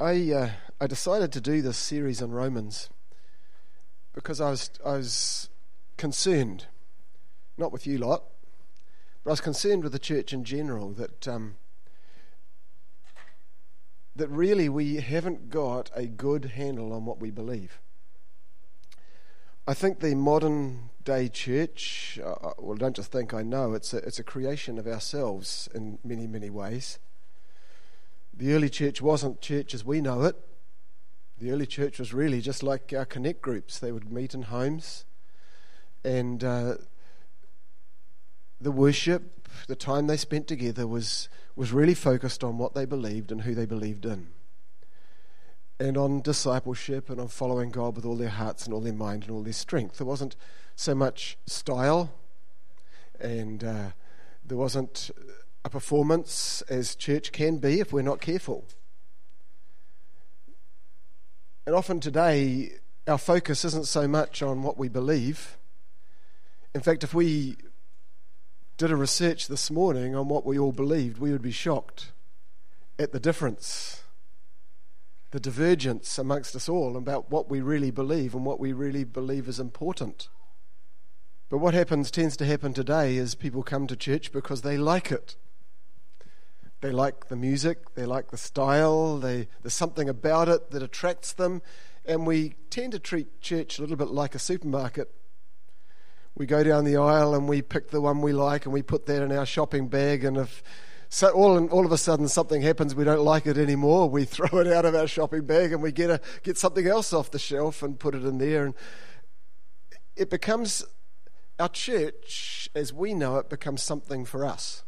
I uh, I decided to do this series on Romans because I was I was concerned, not with you lot, but I was concerned with the church in general that um, that really we haven't got a good handle on what we believe. I think the modern day church, uh, uh well, don't just think I know, it's a, it's a creation of ourselves in many, many ways. The early church wasn't church as we know it. The early church was really just like our connect groups. They would meet in homes, and uh, the worship, the time they spent together, was was really focused on what they believed and who they believed in, and on discipleship and on following God with all their hearts and all their mind and all their strength. There wasn't so much style, and uh, there wasn't a performance as church can be if we're not careful. And often today, our focus isn't so much on what we believe. In fact, if we did a research this morning on what we all believed, we would be shocked at the difference, the divergence amongst us all about what we really believe and what we really believe is important. But what happens tends to happen today is people come to church because they like it. They like the music, they like the style, they, there's something about it that attracts them. And we tend to treat church a little bit like a supermarket. We go down the aisle and we pick the one we like and we put that in our shopping bag. And if so all, all of a sudden something happens, we don't like it anymore, we throw it out of our shopping bag and we get, a, get something else off the shelf and put it in there. And it becomes, our church, as we know it, becomes something for us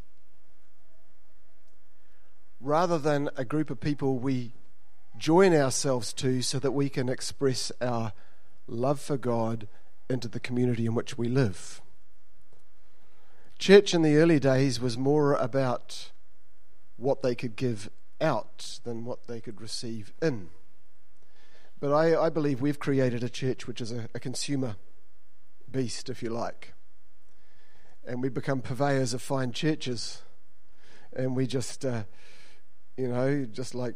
rather than a group of people we join ourselves to so that we can express our love for God into the community in which we live. Church in the early days was more about what they could give out than what they could receive in. But I, I believe we've created a church which is a, a consumer beast, if you like. And we become purveyors of fine churches. And we just. Uh, you know, just like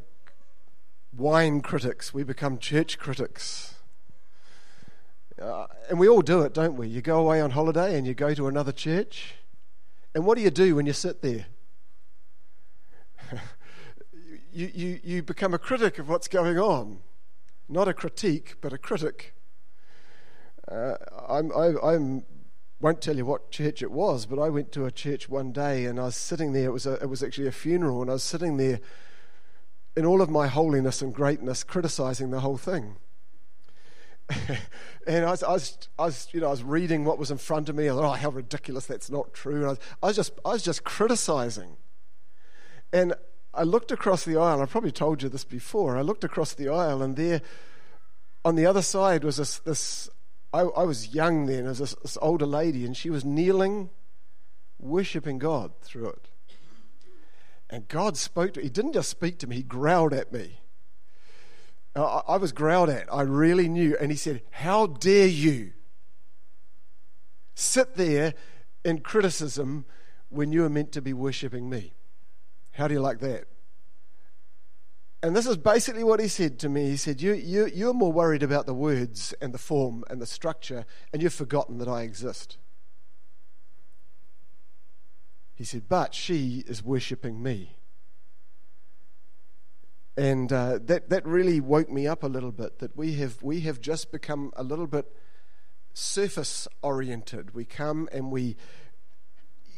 wine critics, we become church critics. Uh, and we all do it, don't we? You go away on holiday and you go to another church. And what do you do when you sit there? you, you, you become a critic of what's going on. Not a critique, but a critic. Uh, I'm, I, I'm won't tell you what church it was, but I went to a church one day and I was sitting there. It was, a, it was actually a funeral, and I was sitting there in all of my holiness and greatness, criticizing the whole thing. and I was, I was, I, was, you know, I was reading what was in front of me. I thought, oh, how ridiculous! That's not true. And I was, I was just, I was just criticizing. And I looked across the aisle. I probably told you this before. I looked across the aisle, and there, on the other side, was this, this I, I was young then, as this, this older lady, and she was kneeling, worshipping God through it. And God spoke to me. He didn't just speak to me, He growled at me. I, I was growled at. I really knew. And He said, How dare you sit there in criticism when you are meant to be worshipping me? How do you like that? And this is basically what he said to me. He said, you, you, You're more worried about the words and the form and the structure, and you've forgotten that I exist. He said, But she is worshipping me. And uh, that, that really woke me up a little bit that we have, we have just become a little bit surface oriented. We come and we,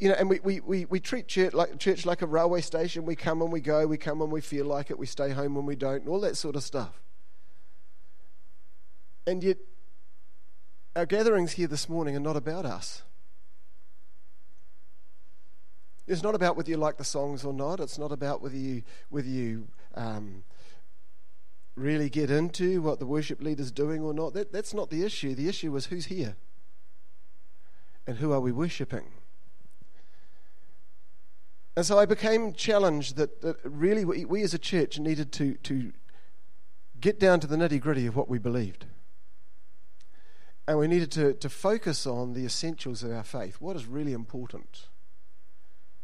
you know, and we, we, we, we treat church like, church like a railway station. We come and we go, we come when we feel like it, we stay home when we don't, and all that sort of stuff. And yet, our gatherings here this morning are not about us. It's not about whether you like the songs or not. It's not about whether you, whether you um, really get into what the worship leader's doing or not. That, that's not the issue. The issue is who's here and who are we worshipping. And so I became challenged that, that really we, we, as a church needed to, to get down to the nitty gritty of what we believed. And we needed to, to focus on the essentials of our faith. What is really important?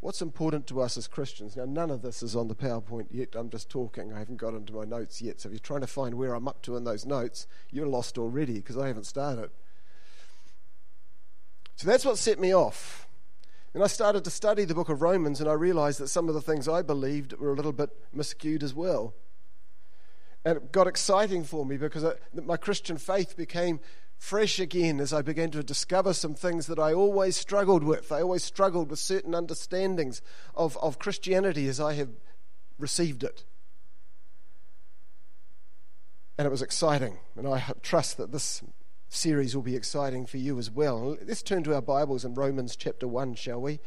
What's important to us as Christians? Now, none of this is on the PowerPoint yet. I'm just talking. I haven't got into my notes yet. So if you're trying to find where I'm up to in those notes, you're lost already because I haven't started. So that's what set me off. And I started to study the book of Romans, and I realized that some of the things I believed were a little bit miscued as well. And it got exciting for me because I, my Christian faith became fresh again as I began to discover some things that I always struggled with. I always struggled with certain understandings of, of Christianity as I have received it. And it was exciting. And I trust that this series will be exciting for you as well. Let's turn to our Bibles in Romans chapter 1, shall we?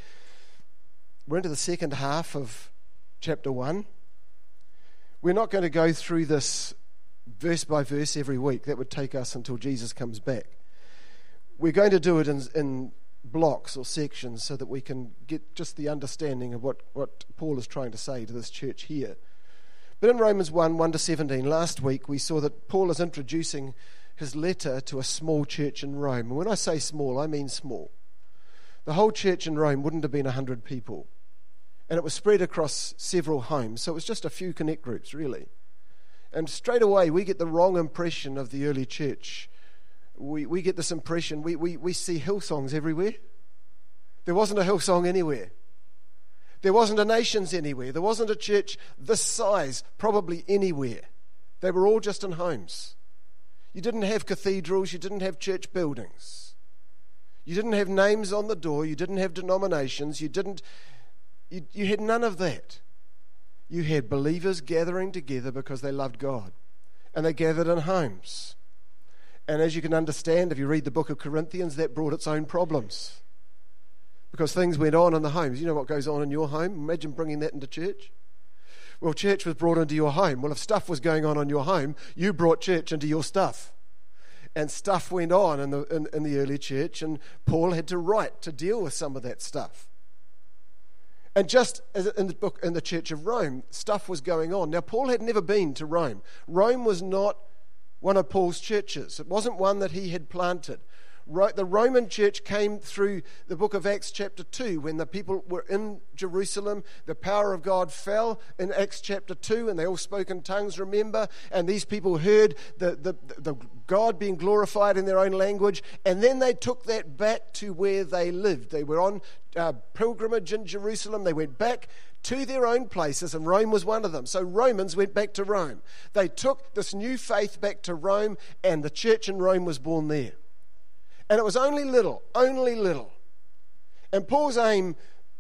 We're into the second half of chapter 1. We're not going to go through this verse by verse every week. That would take us until Jesus comes back. We're going to do it in, in blocks or sections so that we can get just the understanding of what, what Paul is trying to say to this church here. But in Romans 1 1 to 17, last week we saw that Paul is introducing his letter to a small church in Rome. And when I say small, I mean small. The whole church in Rome wouldn't have been 100 people. And it was spread across several homes, so it was just a few connect groups, really. And straight away, we get the wrong impression of the early church. We, we get this impression, we, we, we see Hillsongs everywhere. There wasn't a Hillsong anywhere. There wasn't a nations anywhere. There wasn't a church this size, probably anywhere. They were all just in homes. You didn't have cathedrals, you didn't have church buildings. You didn't have names on the door, you didn't have denominations, you didn't you, you had none of that you had believers gathering together because they loved God. And they gathered in homes. And as you can understand, if you read the book of Corinthians, that brought its own problems. Because things went on in the homes. You know what goes on in your home? Imagine bringing that into church. Well, church was brought into your home. Well, if stuff was going on in your home, you brought church into your stuff. And stuff went on in the, in, in the early church, and Paul had to write to deal with some of that stuff. And just as in the book in the Church of Rome, stuff was going on. Now, Paul had never been to Rome. Rome was not one of Paul's churches, it wasn't one that he had planted the Roman church came through the book of Acts, chapter 2, when the people were in Jerusalem. The power of God fell in Acts chapter 2, and they all spoke in tongues, remember? And these people heard the, the, the God being glorified in their own language, and then they took that back to where they lived. They were on uh, pilgrimage in Jerusalem, they went back to their own places, and Rome was one of them. So Romans went back to Rome. They took this new faith back to Rome, and the church in Rome was born there. And it was only little, only little. And Paul's aim,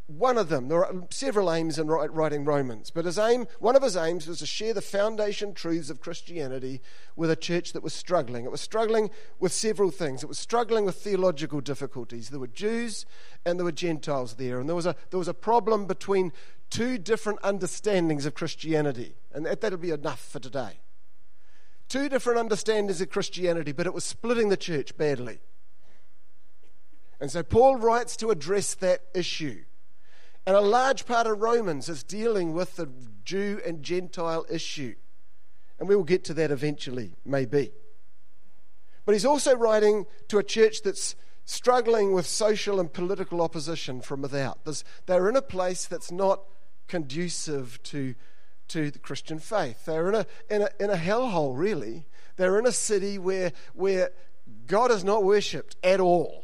one of them, there are several aims in writing Romans, but his aim, one of his aims was to share the foundation truths of Christianity with a church that was struggling. It was struggling with several things. It was struggling with theological difficulties. There were Jews and there were Gentiles there, and there was a, there was a problem between two different understandings of Christianity. And that, that'll be enough for today. Two different understandings of Christianity, but it was splitting the church badly. And so Paul writes to address that issue. And a large part of Romans is dealing with the Jew and Gentile issue. And we will get to that eventually, maybe. But he's also writing to a church that's struggling with social and political opposition from without. There's, they're in a place that's not conducive to, to the Christian faith. They're in a, in a, in a hellhole, really. They're in a city where, where God is not worshipped at all.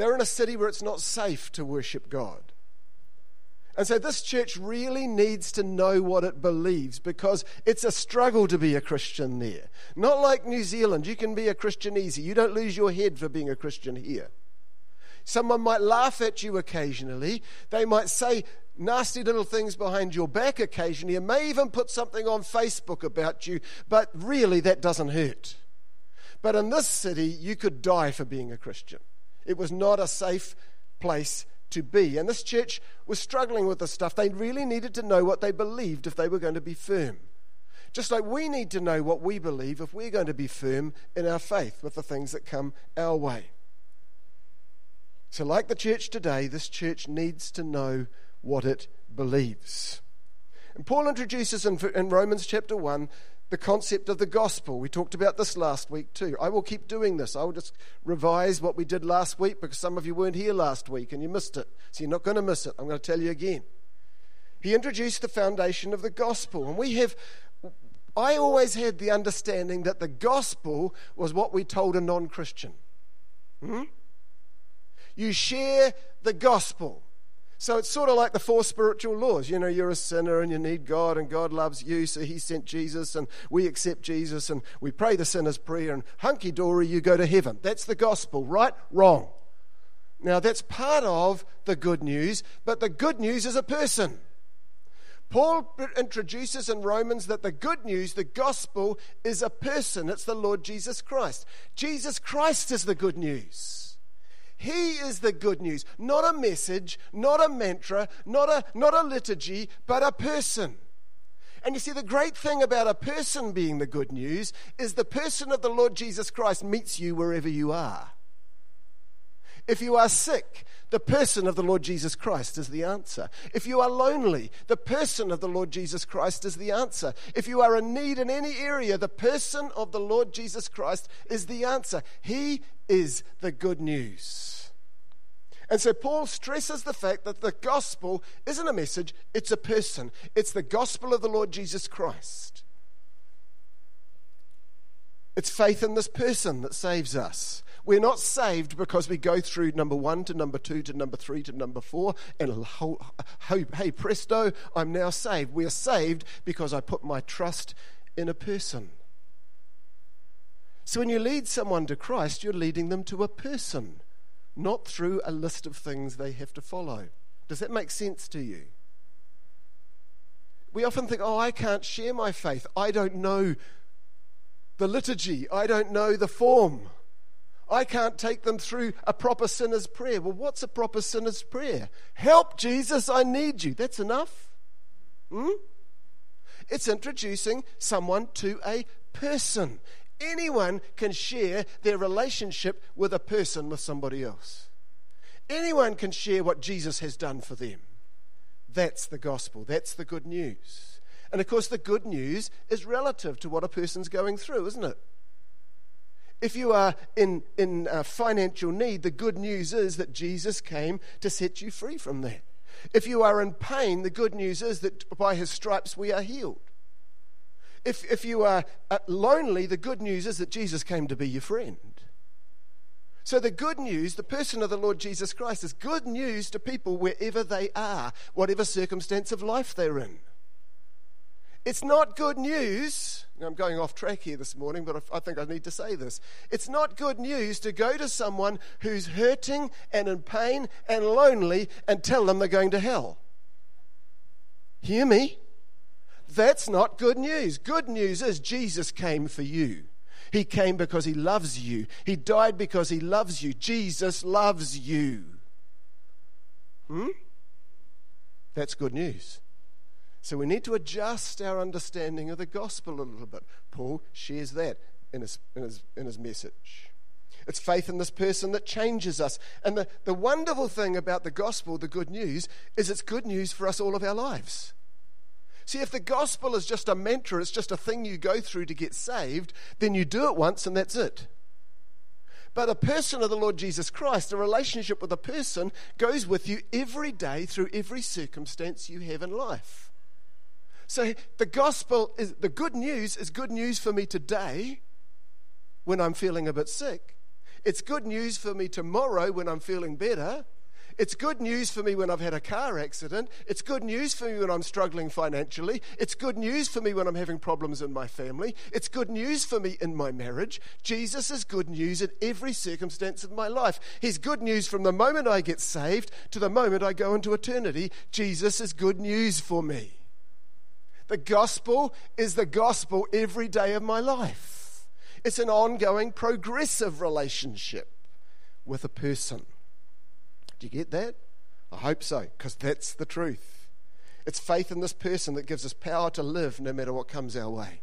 They're in a city where it's not safe to worship God. And so this church really needs to know what it believes because it's a struggle to be a Christian there. Not like New Zealand, you can be a Christian easy. You don't lose your head for being a Christian here. Someone might laugh at you occasionally. They might say nasty little things behind your back occasionally and may even put something on Facebook about you, but really that doesn't hurt. But in this city, you could die for being a Christian. It was not a safe place to be. And this church was struggling with this stuff. They really needed to know what they believed if they were going to be firm. Just like we need to know what we believe if we're going to be firm in our faith with the things that come our way. So, like the church today, this church needs to know what it believes. And Paul introduces in, in Romans chapter 1 the concept of the gospel. We talked about this last week too. I will keep doing this. I will just revise what we did last week because some of you weren't here last week and you missed it. So you're not going to miss it. I'm going to tell you again. He introduced the foundation of the gospel. And we have, I always had the understanding that the gospel was what we told a non Christian. Hmm? You share the gospel. So it's sort of like the four spiritual laws. You know, you're a sinner and you need God, and God loves you, so He sent Jesus, and we accept Jesus, and we pray the sinner's prayer, and hunky dory, you go to heaven. That's the gospel, right? Wrong. Now, that's part of the good news, but the good news is a person. Paul introduces in Romans that the good news, the gospel, is a person. It's the Lord Jesus Christ. Jesus Christ is the good news. He is the good news, not a message, not a mantra, not a, not a liturgy, but a person. And you see, the great thing about a person being the good news is the person of the Lord Jesus Christ meets you wherever you are. If you are sick, the person of the Lord Jesus Christ is the answer. If you are lonely, the person of the Lord Jesus Christ is the answer. If you are in need in any area, the person of the Lord Jesus Christ is the answer. He is the good news. And so Paul stresses the fact that the gospel isn't a message, it's a person. It's the gospel of the Lord Jesus Christ. It's faith in this person that saves us. We're not saved because we go through number one to number two to number three to number four, and hey, presto, I'm now saved. We are saved because I put my trust in a person. So when you lead someone to Christ, you're leading them to a person, not through a list of things they have to follow. Does that make sense to you? We often think, oh, I can't share my faith. I don't know the liturgy. I don't know the form. I can't take them through a proper sinner's prayer. Well, what's a proper sinner's prayer? Help, Jesus, I need you. That's enough. Hmm? It's introducing someone to a person. Anyone can share their relationship with a person with somebody else. Anyone can share what Jesus has done for them. That's the gospel. That's the good news. And of course, the good news is relative to what a person's going through, isn't it? If you are in, in uh, financial need, the good news is that Jesus came to set you free from that. If you are in pain, the good news is that by his stripes we are healed. If, if you are uh, lonely, the good news is that Jesus came to be your friend. So, the good news, the person of the Lord Jesus Christ, is good news to people wherever they are, whatever circumstance of life they're in. It's not good news. I'm going off track here this morning, but I think I need to say this. It's not good news to go to someone who's hurting and in pain and lonely and tell them they're going to hell. Hear me? That's not good news. Good news is Jesus came for you. He came because he loves you. He died because he loves you. Jesus loves you. Hmm? That's good news. So we need to adjust our understanding of the gospel a little bit. Paul shares that in his, in his, in his message. It's faith in this person that changes us. And the, the wonderful thing about the gospel, the good news, is it's good news for us all of our lives. See, if the gospel is just a mantra, it's just a thing you go through to get saved, then you do it once and that's it. But a person of the Lord Jesus Christ, a relationship with a person, goes with you every day through every circumstance you have in life. So the gospel is the good news is good news for me today when I'm feeling a bit sick. It's good news for me tomorrow when I'm feeling better. It's good news for me when I've had a car accident. It's good news for me when I'm struggling financially. It's good news for me when I'm having problems in my family. It's good news for me in my marriage. Jesus is good news in every circumstance of my life. He's good news from the moment I get saved to the moment I go into eternity. Jesus is good news for me. The gospel is the gospel every day of my life. It's an ongoing, progressive relationship with a person. Do you get that? I hope so, because that's the truth. It's faith in this person that gives us power to live no matter what comes our way.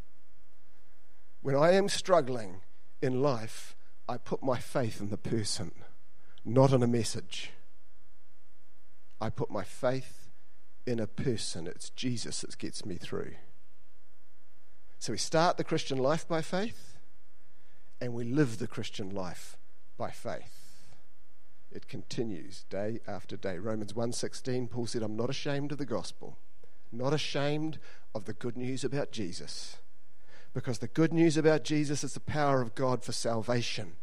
When I am struggling in life, I put my faith in the person, not in a message. I put my faith in a person. It's Jesus that gets me through. So we start the Christian life by faith, and we live the Christian life by faith. It continues day after day. Romans 1:16 Paul said, "I'm not ashamed of the gospel, not ashamed of the good news about Jesus." Because the good news about Jesus is the power of God for salvation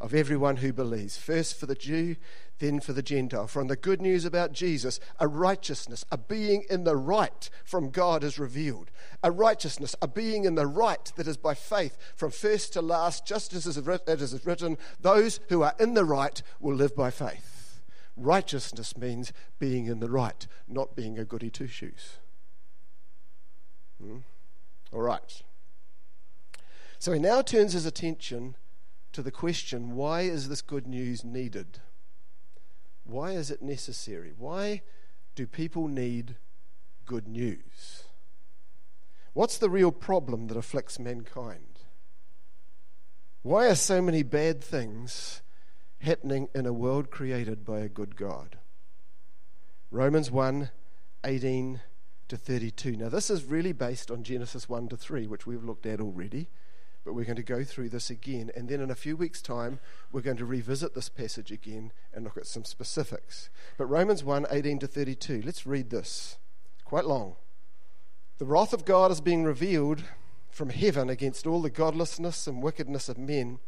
of everyone who believes. First for the Jew, then for the Gentile. From the good news about Jesus, a righteousness, a being in the right from God is revealed. A righteousness, a being in the right that is by faith from first to last, just as it is written, those who are in the right will live by faith. Righteousness means being in the right, not being a goody two shoes. Hmm? All right. So he now turns his attention to the question why is this good news needed? Why is it necessary? Why do people need good news? What's the real problem that afflicts mankind? Why are so many bad things happening in a world created by a good God? Romans 1 18 to 32. Now, this is really based on Genesis 1 to 3, which we've looked at already but we're going to go through this again. And then in a few weeks' time, we're going to revisit this passage again and look at some specifics. But Romans 1 18 to 32, let's read this. quite long. The wrath of God is being revealed from heaven against all the godlessness and wickedness of men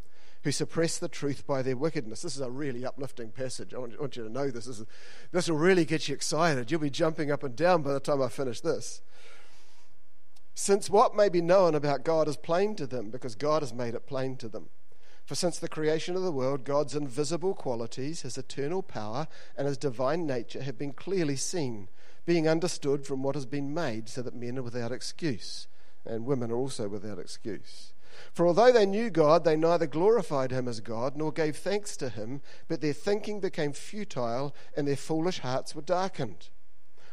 who suppress the truth by their wickedness. This is a really uplifting passage. I want, you to know this. Is, this will really get you excited. You'll be jumping up and down by the time I finish this. Since what may be known about God is plain to them, because God has made it plain to them. For since the creation of the world, God's invisible qualities, his eternal power, and his divine nature have been clearly seen, being understood from what has been made, so that men are without excuse, and women are also without excuse. For although they knew God, they neither glorified him as God nor gave thanks to him, but their thinking became futile, and their foolish hearts were darkened.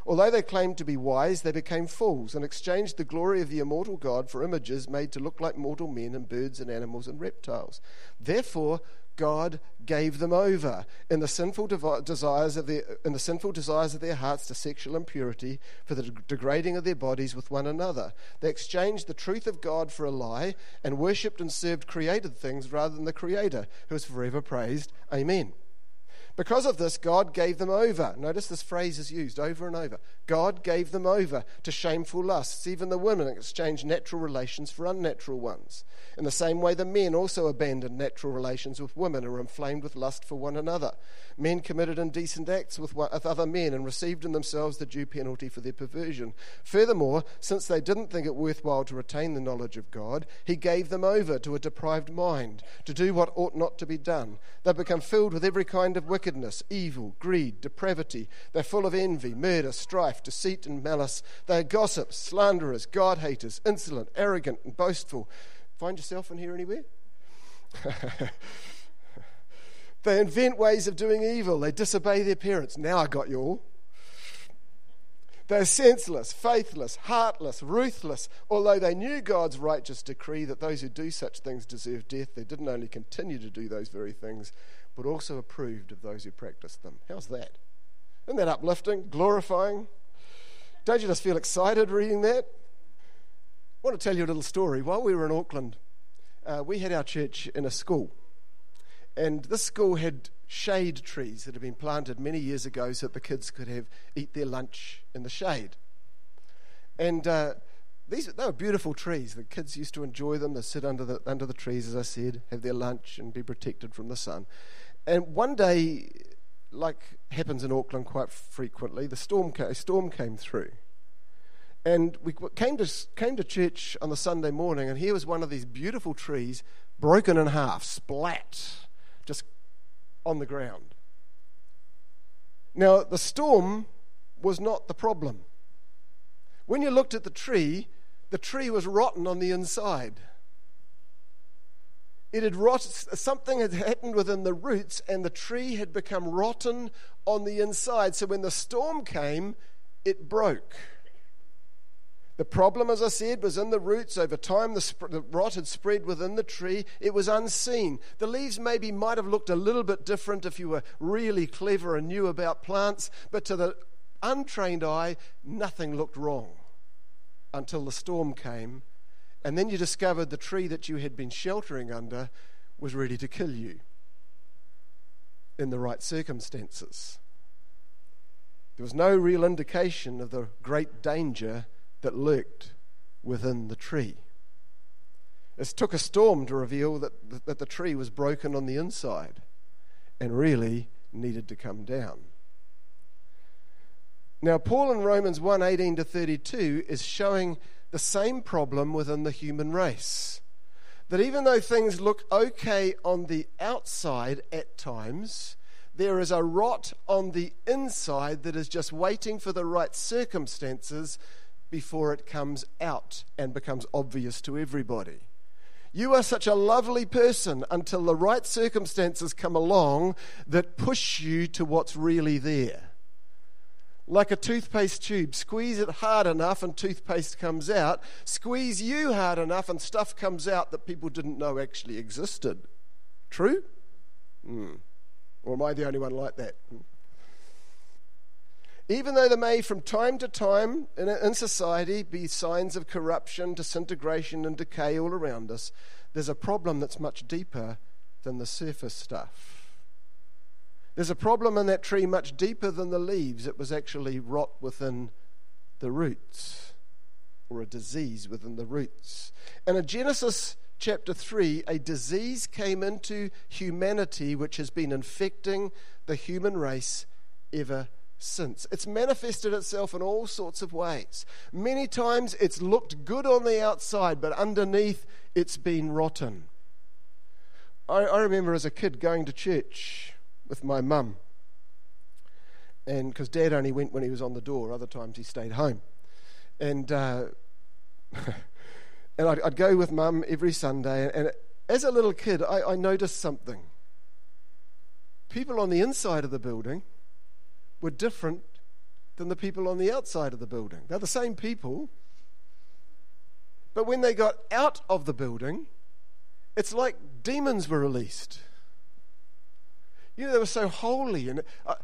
Although they claimed to be wise, they became fools and exchanged the glory of the immortal God for images made to look like mortal men and birds and animals and reptiles. Therefore, God gave them over in the sinful desires of their in the sinful desires of their hearts to sexual impurity for the degrading of their bodies with one another. They exchanged the truth of God for a lie and worshipped and served created things rather than the Creator, who is forever praised. Amen. Because of this, God gave them over. Notice this phrase is used over and over. God gave them over to shameful lusts. Even the women exchanged natural relations for unnatural ones. In the same way, the men also abandoned natural relations with women and were inflamed with lust for one another. Men committed indecent acts with, other men and received in themselves the due penalty for their perversion. Furthermore, since they didn't think it worthwhile to retain the knowledge of God, He gave them over to a deprived mind to do what ought not to be done. They become filled with every kind of wickedness, evil, greed, depravity. They're full of envy, murder, strife, deceit, and malice. They are gossips, slanderers, God haters, insolent, arrogant, and boastful. Find yourself in here anywhere? They invent ways of doing evil. They disobey their parents. Now I got you all. They're senseless, faithless, heartless, ruthless. Although they knew God's righteous decree that those who do such things deserve death, they didn't only continue to do those very things, but also approved of those who practiced them. How's that? Isn't that uplifting, glorifying? Don't you just feel excited reading that? I want to tell you a little story. While we were in Auckland, uh, we had our church in a school. And this school had shade trees that had been planted many years ago so that the kids could have eat their lunch in the shade. And uh, these they were beautiful trees. The kids used to enjoy them. They sit under the under the trees, as I said, have their lunch and be protected from the sun. And one day, like happens in Auckland quite frequently, the storm a storm came through. And we came to, came to church on the Sunday morning, and here was one of these beautiful trees broken in half, splat just on the ground. Now, the storm was not the problem. When you looked at the tree, the tree was rotten on the inside. It had rotted, something had happened within the roots, and the tree had become rotten on the inside. So when the storm came, it broke. The problem, as I said, was in the roots. Over time, the, sp- the, rot had spread within the tree. It was unseen. The leaves maybe might have looked a little bit different if you were really clever and knew about plants, but to the untrained eye, nothing looked wrong until the storm came And then you discovered the tree that you had been sheltering under was ready to kill you in the right circumstances. There was no real indication of the great danger that lurked within the tree. It took a storm to reveal that, that the tree was broken on the inside and really needed to come down. Now, Paul in Romans 1 18 to 32 is showing the same problem within the human race. That even though things look okay on the outside at times, there is a rot on the inside that is just waiting for the right circumstances before it comes out and becomes obvious to everybody. You are such a lovely person until the right circumstances come along that push you to what's really there. Like a toothpaste tube, squeeze it hard enough and toothpaste comes out. Squeeze you hard enough and stuff comes out that people didn't know actually existed. True? Mm. Or am I the only one like that? Even though there may, from time to time in, in society, be signs of corruption, disintegration, and decay all around us, there's a problem that's much deeper than the surface stuff. There's a problem in that tree much deeper than the leaves. It was actually rot within the roots, or a disease within the roots. And in Genesis chapter 3, a disease came into humanity which has been infecting the human race ever since. It's manifested itself in all sorts of ways. Many times it's looked good on the outside, but underneath it's been rotten. I, I remember as a kid going to church with my mum, and because dad only went when he was on the door, other times he stayed home. And, uh, and I'd, I'd, go with mum every Sunday, and, and as a little kid, I, I noticed something. People on the inside of the building were different than the people on the outside of the building. They're the same people, but when they got out of the building, it's like demons were released. You know, they were so holy. And uh,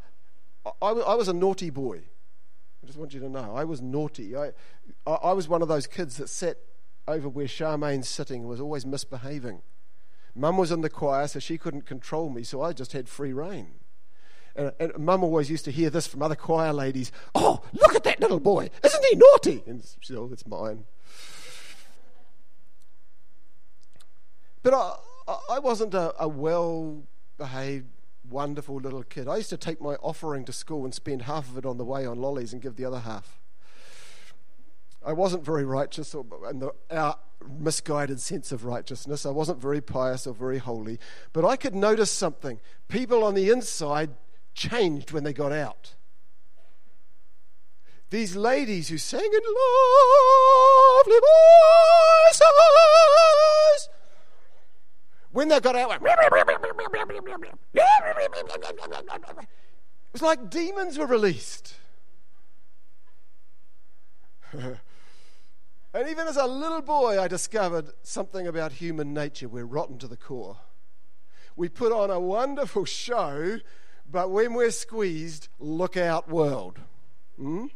I, I, I was a naughty boy. I just want you to know. I was naughty. I, I, I was one of those kids that sat over where Charmaine's sitting and was always misbehaving. Mum was in the choir, so she couldn't control me, so I just had free reign. And, and mum always used to hear this from other choir ladies Oh, look at that little boy. Isn't he naughty? And she said, Oh, it's mine. But I, I wasn't a, a well behaved, wonderful little kid. I used to take my offering to school and spend half of it on the way on lollies and give the other half. I wasn't very righteous or in the, our misguided sense of righteousness. I wasn't very pious or very holy. But I could notice something. People on the inside changed when they got out. These ladies who sang in lovely voices, when they got out, it was like demons were released. and even as a little boy, I discovered something about human nature. We're rotten to the core. We put on a wonderful show but when we're squeezed, look out, world. Hmm?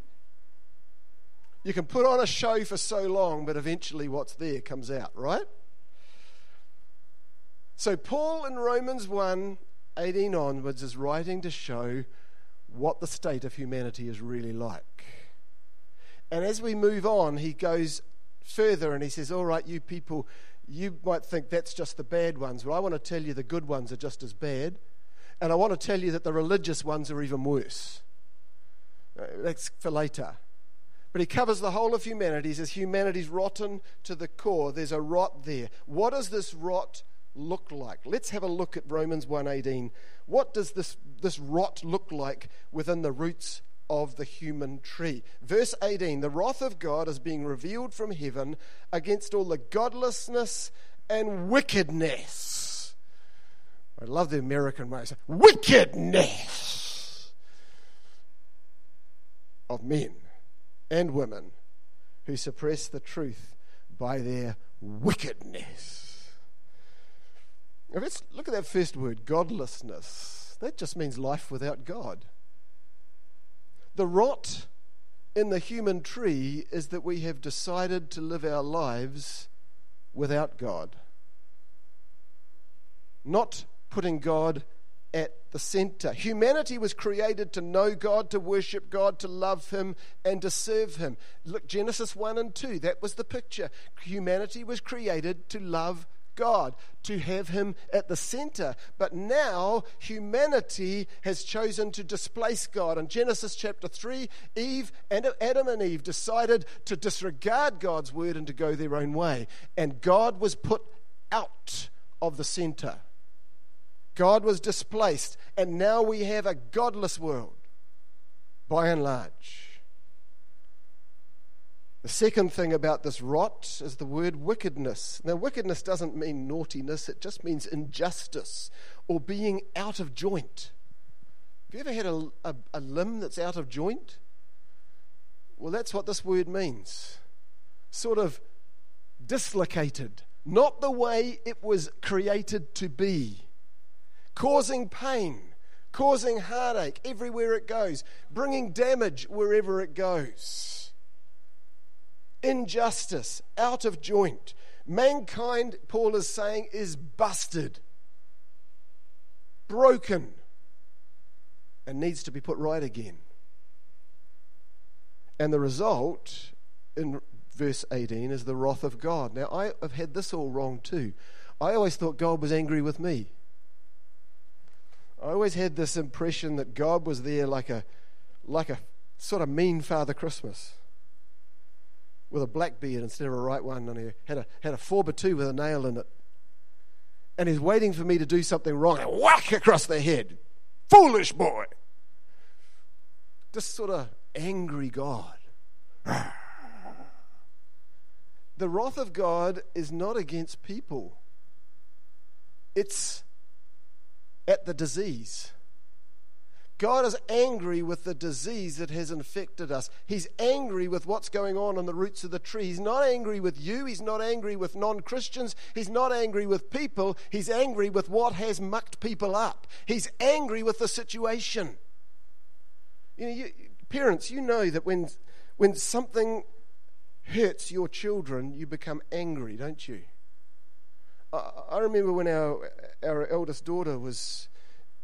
You can put on a show for so long, but eventually what's there comes out, right? So, Paul in Romans 1 18 onwards is writing to show what the state of humanity is really like. And as we move on, he goes further and he says, All right, you people, you might think that's just the bad ones, but I want to tell you the good ones are just as bad. And I want to tell you that the religious ones are even worse. Uh, that's for later. But he covers the whole of humanity. He says humanity's rotten to the core. There's a rot there. What does this rot look like? Let's have a look at Romans 1:18. What does this, this rot look like within the roots of the human tree? Verse 18, the wrath of God is being revealed from heaven against all the godlessness and wickedness I love the American way. Wickedness of men and women who suppress the truth by their wickedness. Now let's look at that first word, godlessness. That just means life without God. The rot in the human tree is that we have decided to live our lives without God. Not putting God at the center. Humanity was created to know God, to worship God, to love Him, and to serve Him. Look, Genesis 1 and 2, that was the picture. Humanity was created to love God, to have Him at the center. But now humanity has chosen to displace God. In Genesis chapter 3, Eve and Adam and Eve decided to disregard God's word and to go their own way. And God was put out of the center. God was displaced, and now we have a godless world, by and large. The second thing about this rot is the word wickedness. Now, wickedness doesn't mean naughtiness, it just means injustice or being out of joint. Have you ever had a, a, a limb that's out of joint? Well, that's what this word means. Sort of dislocated, not the way it was created to be causing pain, causing heartache everywhere it goes, bringing damage wherever it goes. Injustice, out of joint. Mankind, Paul is saying, is busted, broken, and needs to be put right again. And the result in verse 18 is the wrath of God. Now, I have had this all wrong too. I always thought God was angry with me. I always had this impression that God was there like a, like a sort of mean Father Christmas with a black beard instead of a right one, and he had a, had a four by two with a nail in it. And he's waiting for me to do something wrong and whack across the head. Foolish boy. This sort of angry God. the wrath of God is not against people, it's at the disease. God is angry with the disease that has infected us. He's angry with what's going on in the roots of the tree. He's not angry with you. He's not angry with non Christians. He's not angry with people. He's angry with what has mucked people up. He's angry with the situation. You know, you, parents, you know that when, when something hurts your children, you become angry, don't you? I, remember when our, our eldest daughter was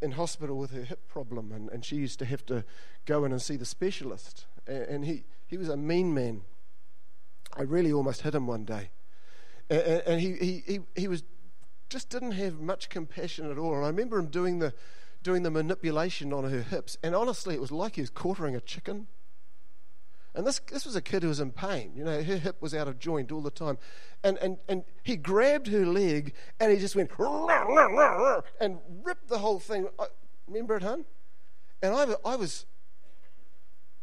in hospital with her hip problem, and, and she used to have to go in and see the specialist. And, and he, he was a mean man. I really almost hit him one day. And, and he, he, he, he was just didn't have much compassion at all. And I remember him doing the, doing the manipulation on her hips. And honestly, it was like he was quartering a chicken. And this, this was a kid who was in pain. You know, her hip was out of joint all the time. And, and, and he grabbed her leg and he just went and ripped the whole thing. Remember it, hon? And I, I was,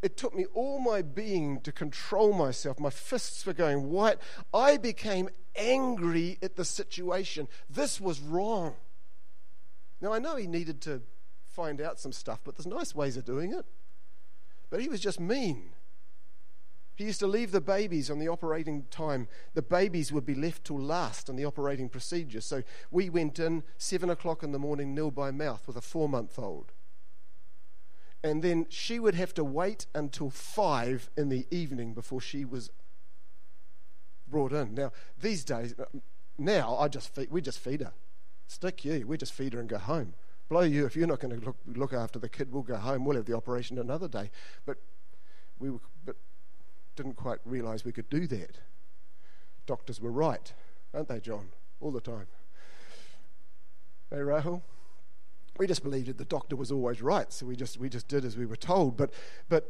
it took me all my being to control myself. My fists were going white. I became angry at the situation. This was wrong. Now, I know he needed to find out some stuff, but there's nice ways of doing it. But he was just mean. He used to leave the babies on the operating time. The babies would be left till last on the operating procedure. So we went in seven o'clock in the morning, nil by mouth, with a four month old. And then she would have to wait until five in the evening before she was brought in. Now, these days, now I just feed, we just feed her. Stick you, we just feed her and go home. Blow you, if you're not going to look, look after the kid, we'll go home. We'll have the operation another day. But we but didn't quite realize we could do that. Doctors were right, aren't they, John? All the time. Hey, Rahul? We just believed that the doctor was always right, so we just, we just did as we were told. But, but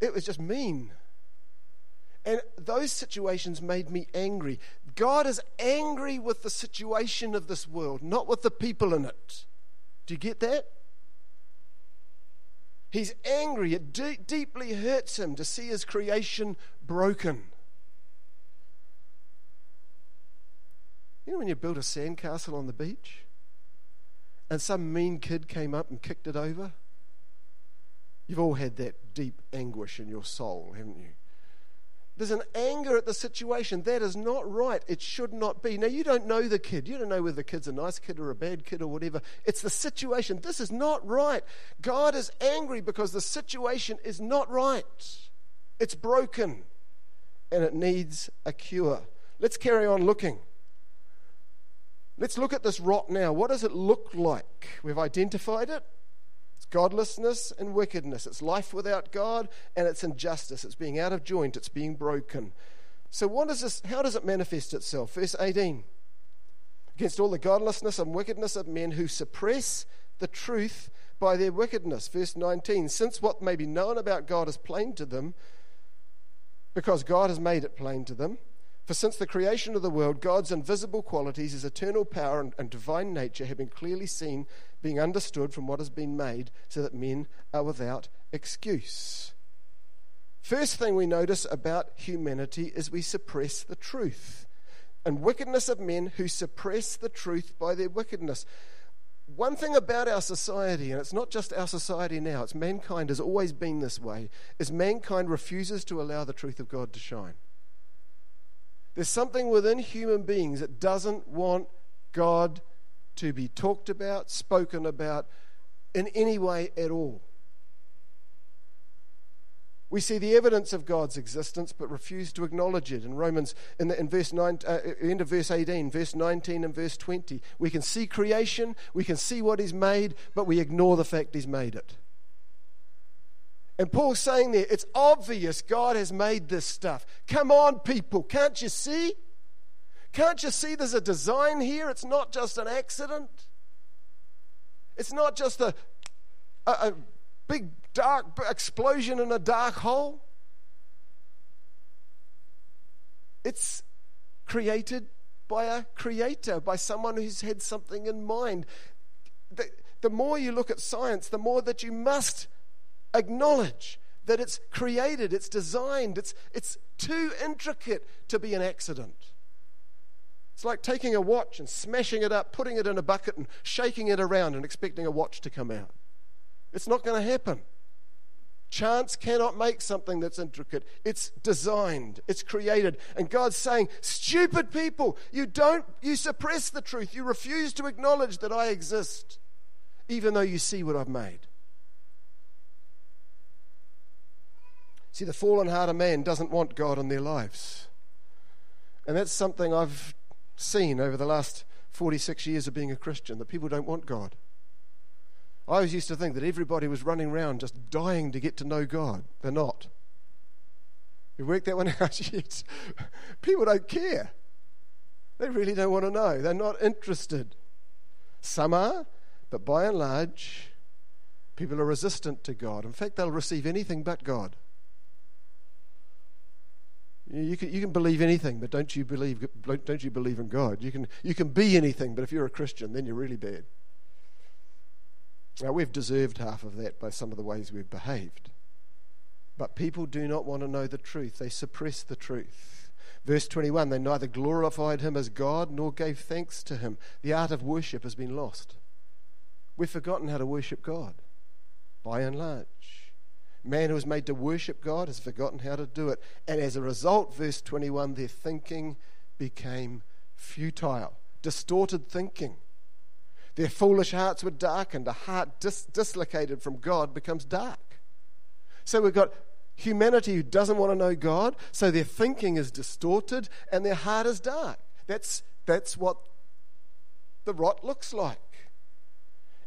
it was just mean. And those situations made me angry. God is angry with the situation of this world, not with the people in it. Do you get that? He's angry. It de- deeply hurts him to see his creation broken. You know when you build a sandcastle on the beach and some mean kid came up and kicked it over? You've all had that deep anguish in your soul, haven't you? There's an anger at the situation. That is not right. It should not be. Now, you don't know the kid. You don't know whether the kid's a nice kid or a bad kid or whatever. It's the situation. This is not right. God is angry because the situation is not right. It's broken and it needs a cure. Let's carry on looking. Let's look at this rot now. What does it look like? We've identified it. It's godlessness and wickedness. It's life without God and it's injustice. It's being out of joint. It's being broken. So, what is this? How does it manifest itself? Verse 18 Against all the godlessness and wickedness of men who suppress the truth by their wickedness. Verse 19 Since what may be known about God is plain to them, because God has made it plain to them, for since the creation of the world, God's invisible qualities, his eternal power and, and, divine nature, have been clearly seen, being understood from what has been made, so that men are without excuse. First thing we notice about humanity is we suppress the truth. And wickedness of men who suppress the truth by their wickedness. One thing about our society, and it's not just our society now, it's mankind has always been this way, is mankind refuses to allow the truth of God to shine. There's something within human beings that doesn't want God to be talked about, spoken about in any way at all. We see the evidence of God's existence, but refuse to acknowledge it. In Romans, in, the, in verse nine, uh, end of verse 18, verse 19, and verse 20, we can see creation, we can see what He's made, but we ignore the fact He's made it. And Paul's saying there, it's obvious God has made this stuff. Come on, people, can't you see? Can't you see there's a design here? It's not just an accident. It's not just a, a, a big dark explosion in a dark hole. It's created by a creator, by someone who's had something in mind. The, the more you look at science, the more that you must acknowledge that it's created, it's designed, it's, it's too intricate to be an accident. It's like taking a watch and smashing it up, putting it in a bucket and shaking it around and expecting a watch to come out. It's not going to happen. Chance cannot make something that's intricate. It's designed, it's created. And God's saying, Stupid people, you don't, you suppress the truth. You refuse to acknowledge that I exist, even though you see what I've made. See, the fallen heart of man doesn't want God in their lives. And that's something I've seen over the last 46 years of being a Christian that people don't want God. I always used to think that everybody was running around just dying to get to know God. They're not. You worked that one out? People don't care. They really don't want to know. They're not interested. Some are, but by and large, people are resistant to God. In fact, they'll receive anything but God. You can, you can believe anything, but don't you believe, don't you believe in God? You can, you can be anything, but if you're a Christian, then you're really bad. Now, we've deserved half of that by some of the ways we've behaved. But people do not want to know the truth, they suppress the truth. Verse 21 They neither glorified him as God nor gave thanks to him. The art of worship has been lost. We've forgotten how to worship God, by and large. Man who was made to worship God has forgotten how to do it. And as a result, verse 21, their thinking became futile, distorted thinking. Their foolish hearts were darkened. A heart dis- dislocated from God becomes dark. So we've got humanity who doesn't want to know God, so their thinking is distorted and their heart is dark. That's, that's what the rot looks like.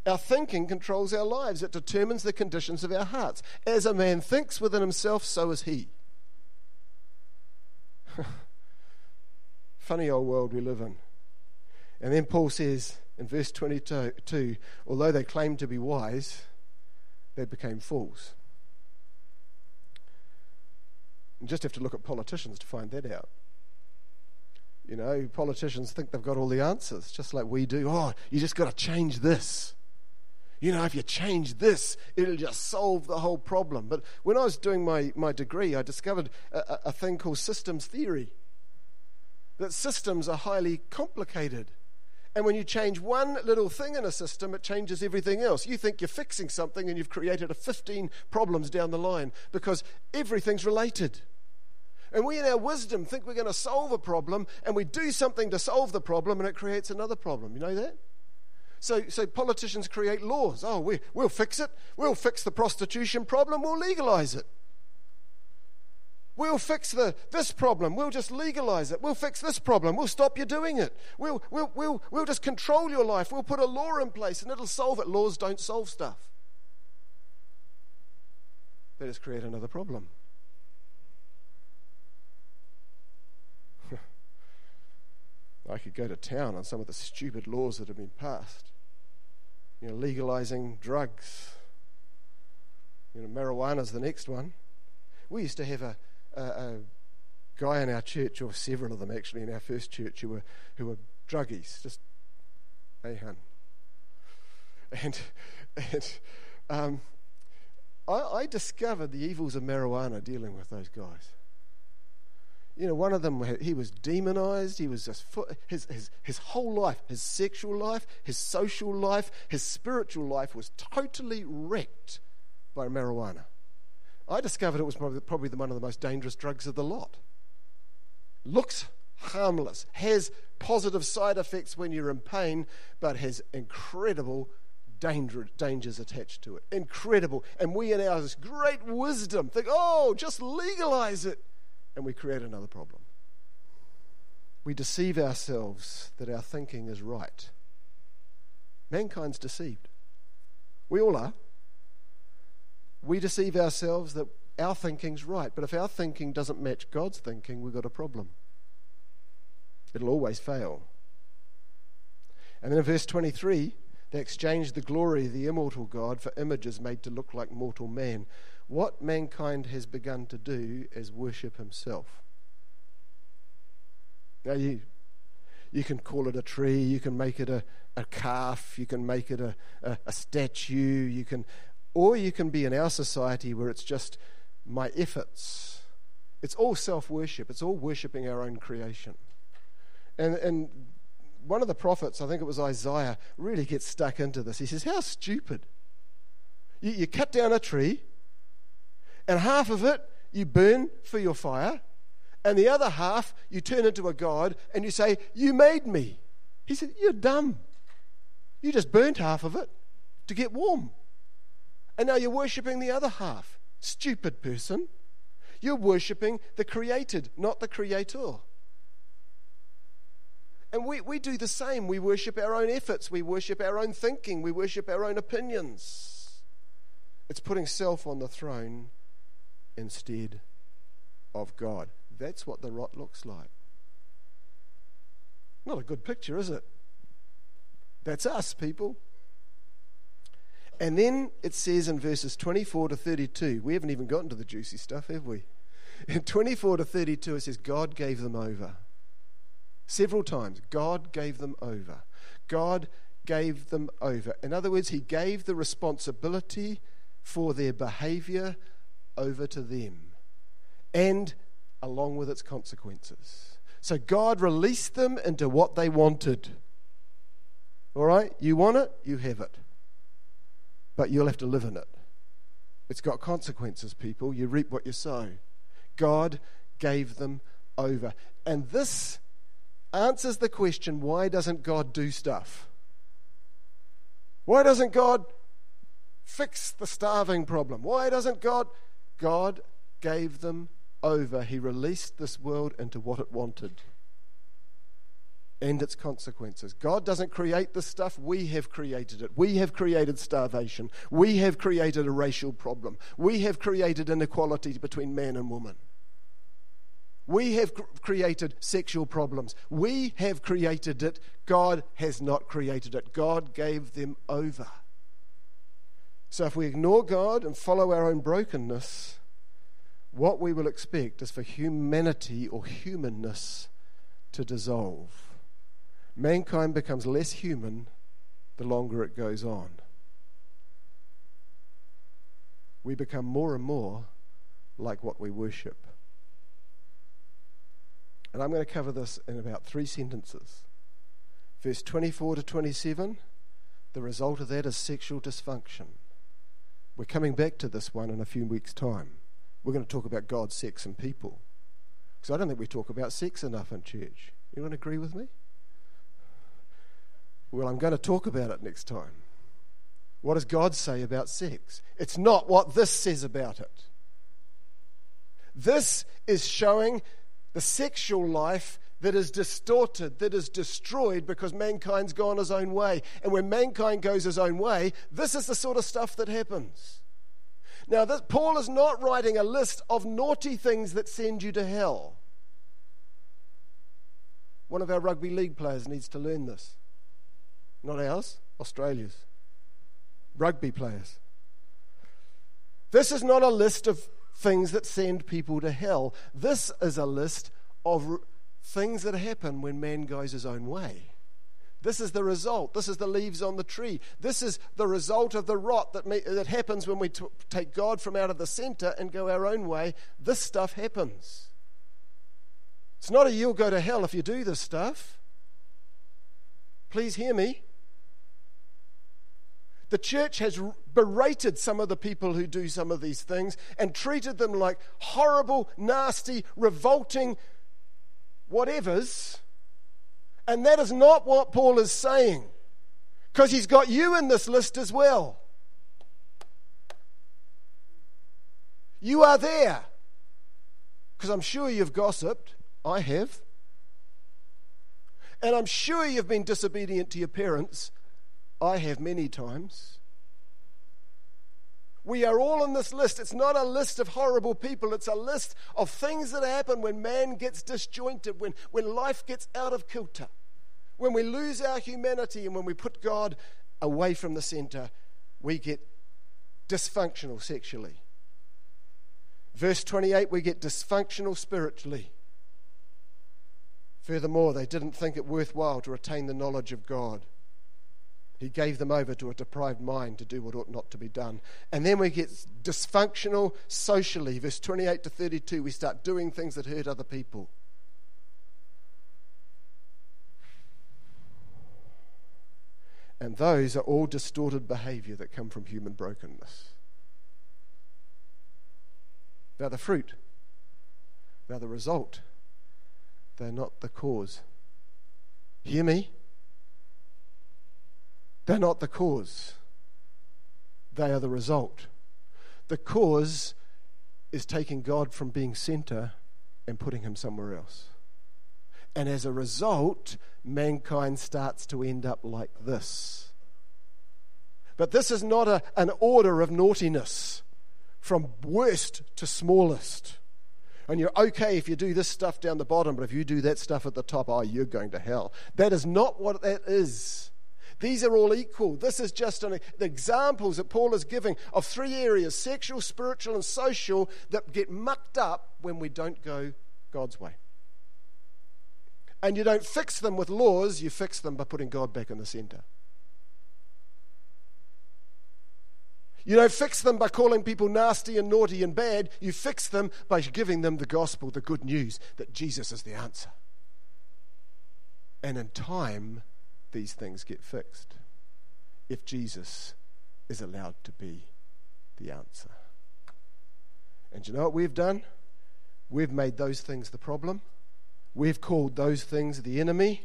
Our thinking controls our lives, it determines the conditions of our hearts. As a man thinks within himself, so is he. Funny old world we live in. And then Paul says, in verse 22, although they claimed to be wise, they became fools. You just have to look at politicians to find that out. You know, politicians think they've got all the answers, just like we do. Oh, you just got to change this. You know, if you change this, it'll just solve the whole problem. But when I was doing my, my degree, I discovered a, a thing called systems theory. That systems are highly complicated. And when you change one little thing in a system, it changes everything else. You think you're fixing something and you've created a 15 problems down the line because everything's related. And we, in our wisdom, think we're going to solve a problem and we do something to solve the problem and it creates another problem. You know that? So, so politicians create laws. Oh, we, we'll fix it. We'll fix the prostitution problem. We'll legalize it. We'll fix the, this problem. We'll just legalize it. We'll fix this problem. We'll stop you doing it. We'll, we'll, we'll, we'll just control your life. We'll put a law in place and it'll solve it. Laws don't solve stuff, they just create another problem. I could go to town on some of the stupid laws that have been passed. You know, legalizing drugs. You know, marijuana's the next one. We used to have a, a, a guy in our church, or several of them actually in our first church, who were who were druggies, just hey hun. And and um, I, I discovered the evils of marijuana dealing with those guys. You know, one of them, he was demonized. He was just, his, his, his whole life, his sexual life, his social life, his spiritual life was totally wrecked by marijuana. I discovered it was probably, probably one of the most dangerous drugs of the lot. Looks harmless, has positive side effects when you're in pain, but has incredible danger, dangers attached to it. Incredible. And we, in our great wisdom, think, oh, just legalize it and we create another problem. We deceive ourselves that our thinking is right. Mankind's deceived. We all are. We deceive ourselves that our thinking's right, but if our thinking doesn't match God's thinking, we've got a problem. It'll always fail. And then in verse 23, they exchanged the glory of the immortal God for images made to look like mortal man what mankind has begun to do is worship himself. Now, you, you can call it a tree, you can make it a, a calf, you can make it a, a, a statue, you can, or you can be in our society where it's just my efforts. It's all self worship, it's all worshipping our own creation. And, and one of the prophets, I think it was Isaiah, really gets stuck into this. He says, How stupid. You, you cut down a tree, and half of it you burn for your fire, and the other half you turn into a god and you say, You made me. He said, You're dumb. You just burnt half of it to get warm. And now you're worshipping the other half. Stupid person. You're worshipping the created, not the creator. And we, we do the same. We worship our own efforts, we worship our own thinking, we worship our own opinions. It's putting self on the throne instead of God. That's what the rot looks like. Not a good picture, is it? That's us, people. And then it says in verses 24 to 32, we haven't even gotten to the juicy stuff, have we? In 24 to 32, it says, God gave them over. Several times, God gave them over. God gave them over. In other words, He gave the responsibility for their behavior over to them and along with its consequences. So God released them into what they wanted. All right? You want it, you have it. But you'll have to live in it. It's got consequences, people. You reap what you sow. God gave them over. And this answers the question why doesn't God do stuff? Why doesn't God fix the starving problem? Why doesn't God God gave them over. He released this world into what it wanted and its consequences. God doesn't create this stuff, we have created it. We have created starvation. We have created a racial problem. We have created inequality between man and woman. We have created sexual problems. We have created it. God has not created it. God gave them over. So if we ignore God and follow our own brokenness, what we will expect is for humanity or humanness to dissolve. Mankind becomes less human the longer it goes on. We become more and more like what we worship. And I'm going to cover this in about three sentences. Verse 24 to 27, the result of that is sexual dysfunction. We're coming back to this one in a few weeks' time. We're going to talk about God, sex, and people. Because I don't think we talk about sex enough in church. Anyone agree with me? Well, I'm going to talk about it next time. What does God say about sex? It's not what this says about it. This is showing the sexual life that is distorted, that is destroyed because mankind's gone his own way. And when mankind goes his own way, this is the sort of stuff that happens. Now, this, Paul is not writing a list of naughty things that send you to hell. One of our rugby league players needs to learn this. Not ours, Australia's. Rugby players. This is not a list of things that send people to hell. This is a list of things that happen when man goes his own way. This is the result. This is the leaves on the tree. This is the result of the rot that, may, that happens when we t- take God from out of the center and go our own way. This stuff happens. It's not a you'll go to hell if you do this stuff. Please hear me. The church has berated some of the people who do some of these things and treated them like horrible, nasty, revolting whatevers. And that is not what Paul is saying, because he's got you in this list as well. You are there, because I'm sure you've gossiped. I have. And I'm sure you've been disobedient to your parents. I have many times. We are all on this list. It's not a list of horrible people, it's a list of things that happen when man gets disjointed, when, when life gets out of kilter, when we lose our humanity, and when we put God away from the center, we get dysfunctional sexually. Verse 28, we get dysfunctional spiritually. Furthermore, they didn't think it worthwhile to retain the knowledge of God. He gave them over to a deprived mind to do what ought not to be done. And then we get dysfunctional socially. Verse 28 to 32, we start doing things that hurt other people. And those are all distorted behavior that come from human brokenness. They're the fruit, they're the result, they're not the cause. Hear me? They're not the cause, they are the result. The cause is taking God from being center and putting him somewhere else. And as a result, mankind starts to end up like this. But this is not a, an order of naughtiness from worst to smallest. And you're okay if you do this stuff down the bottom, but if you do that stuff at the top, oh, you're going to hell. That is not what that is. These are all equal. This is just an, the examples that Paul is giving of three areas sexual, spiritual, and social that get mucked up when we don't go God's way. And you don't fix them with laws, you fix them by putting God back in the center. You don't fix them by calling people nasty and naughty and bad. You fix them by giving them the gospel, the good news that Jesus is the answer. And in time, these things get fixed if Jesus is allowed to be the answer. And you know what we've done? We've made those things the problem. We've called those things the enemy.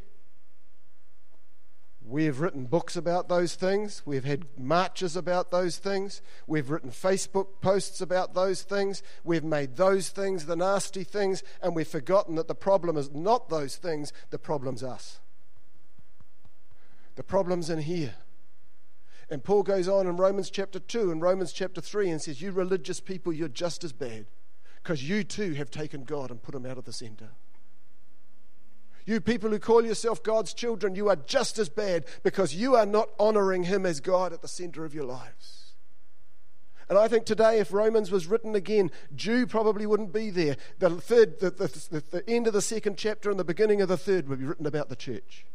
We've written books about those things. We've had marches about those things. We've written Facebook posts about those things. We've made those things the nasty things, and we've forgotten that the problem is not those things, the problem's us. The problem's in here. And Paul goes on in Romans chapter 2 and Romans chapter 3 and says, You religious people, you're just as bad because you too have taken God and put him out of the center. You people who call yourself God's children, you are just as bad because you are not honoring him as God at the center of your lives. And I think today, if Romans was written again, Jew probably wouldn't be there. The, third, the, the, the end of the second chapter and the beginning of the third would be written about the church.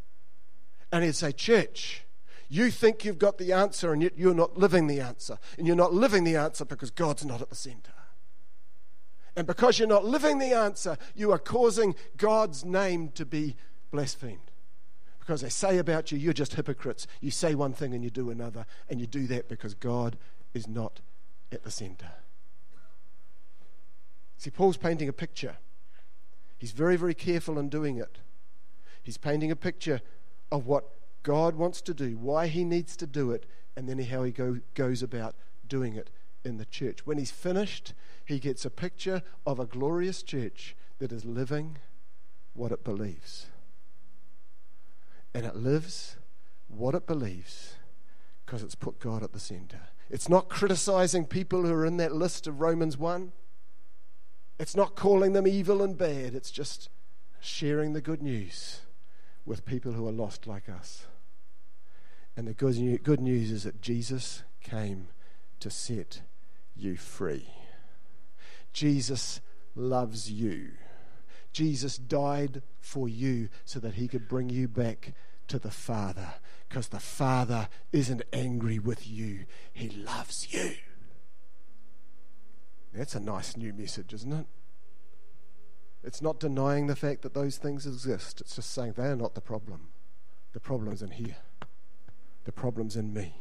And he'd say, Church, you think you've got the answer, and yet you're not living the answer. And you're not living the answer because God's not at the center. And because you're not living the answer, you are causing God's name to be blasphemed. Because they say about you, you're just hypocrites. You say one thing and you do another, and you do that because God is not at the center. See, Paul's painting a picture. He's very, very careful in doing it. He's painting a picture of what God wants to do, why He needs to do it, and then how He go, goes about doing it in the church. When he's finished, he gets a picture of a glorious church that is living what it believes. And it lives what it believes because it's put God at the center. It's not criticizing people who are in that list of Romans 1. It's not calling them evil and bad. It's just sharing the good news with people who are lost like us. And the good news is that Jesus came to set you free. Jesus loves you. Jesus died for you so that he could bring you back to the Father because the Father isn't angry with you, he loves you. That's a nice new message, isn't it? It's not denying the fact that those things exist. It's just saying they are not the problem. The problem's in here. The problem's in me.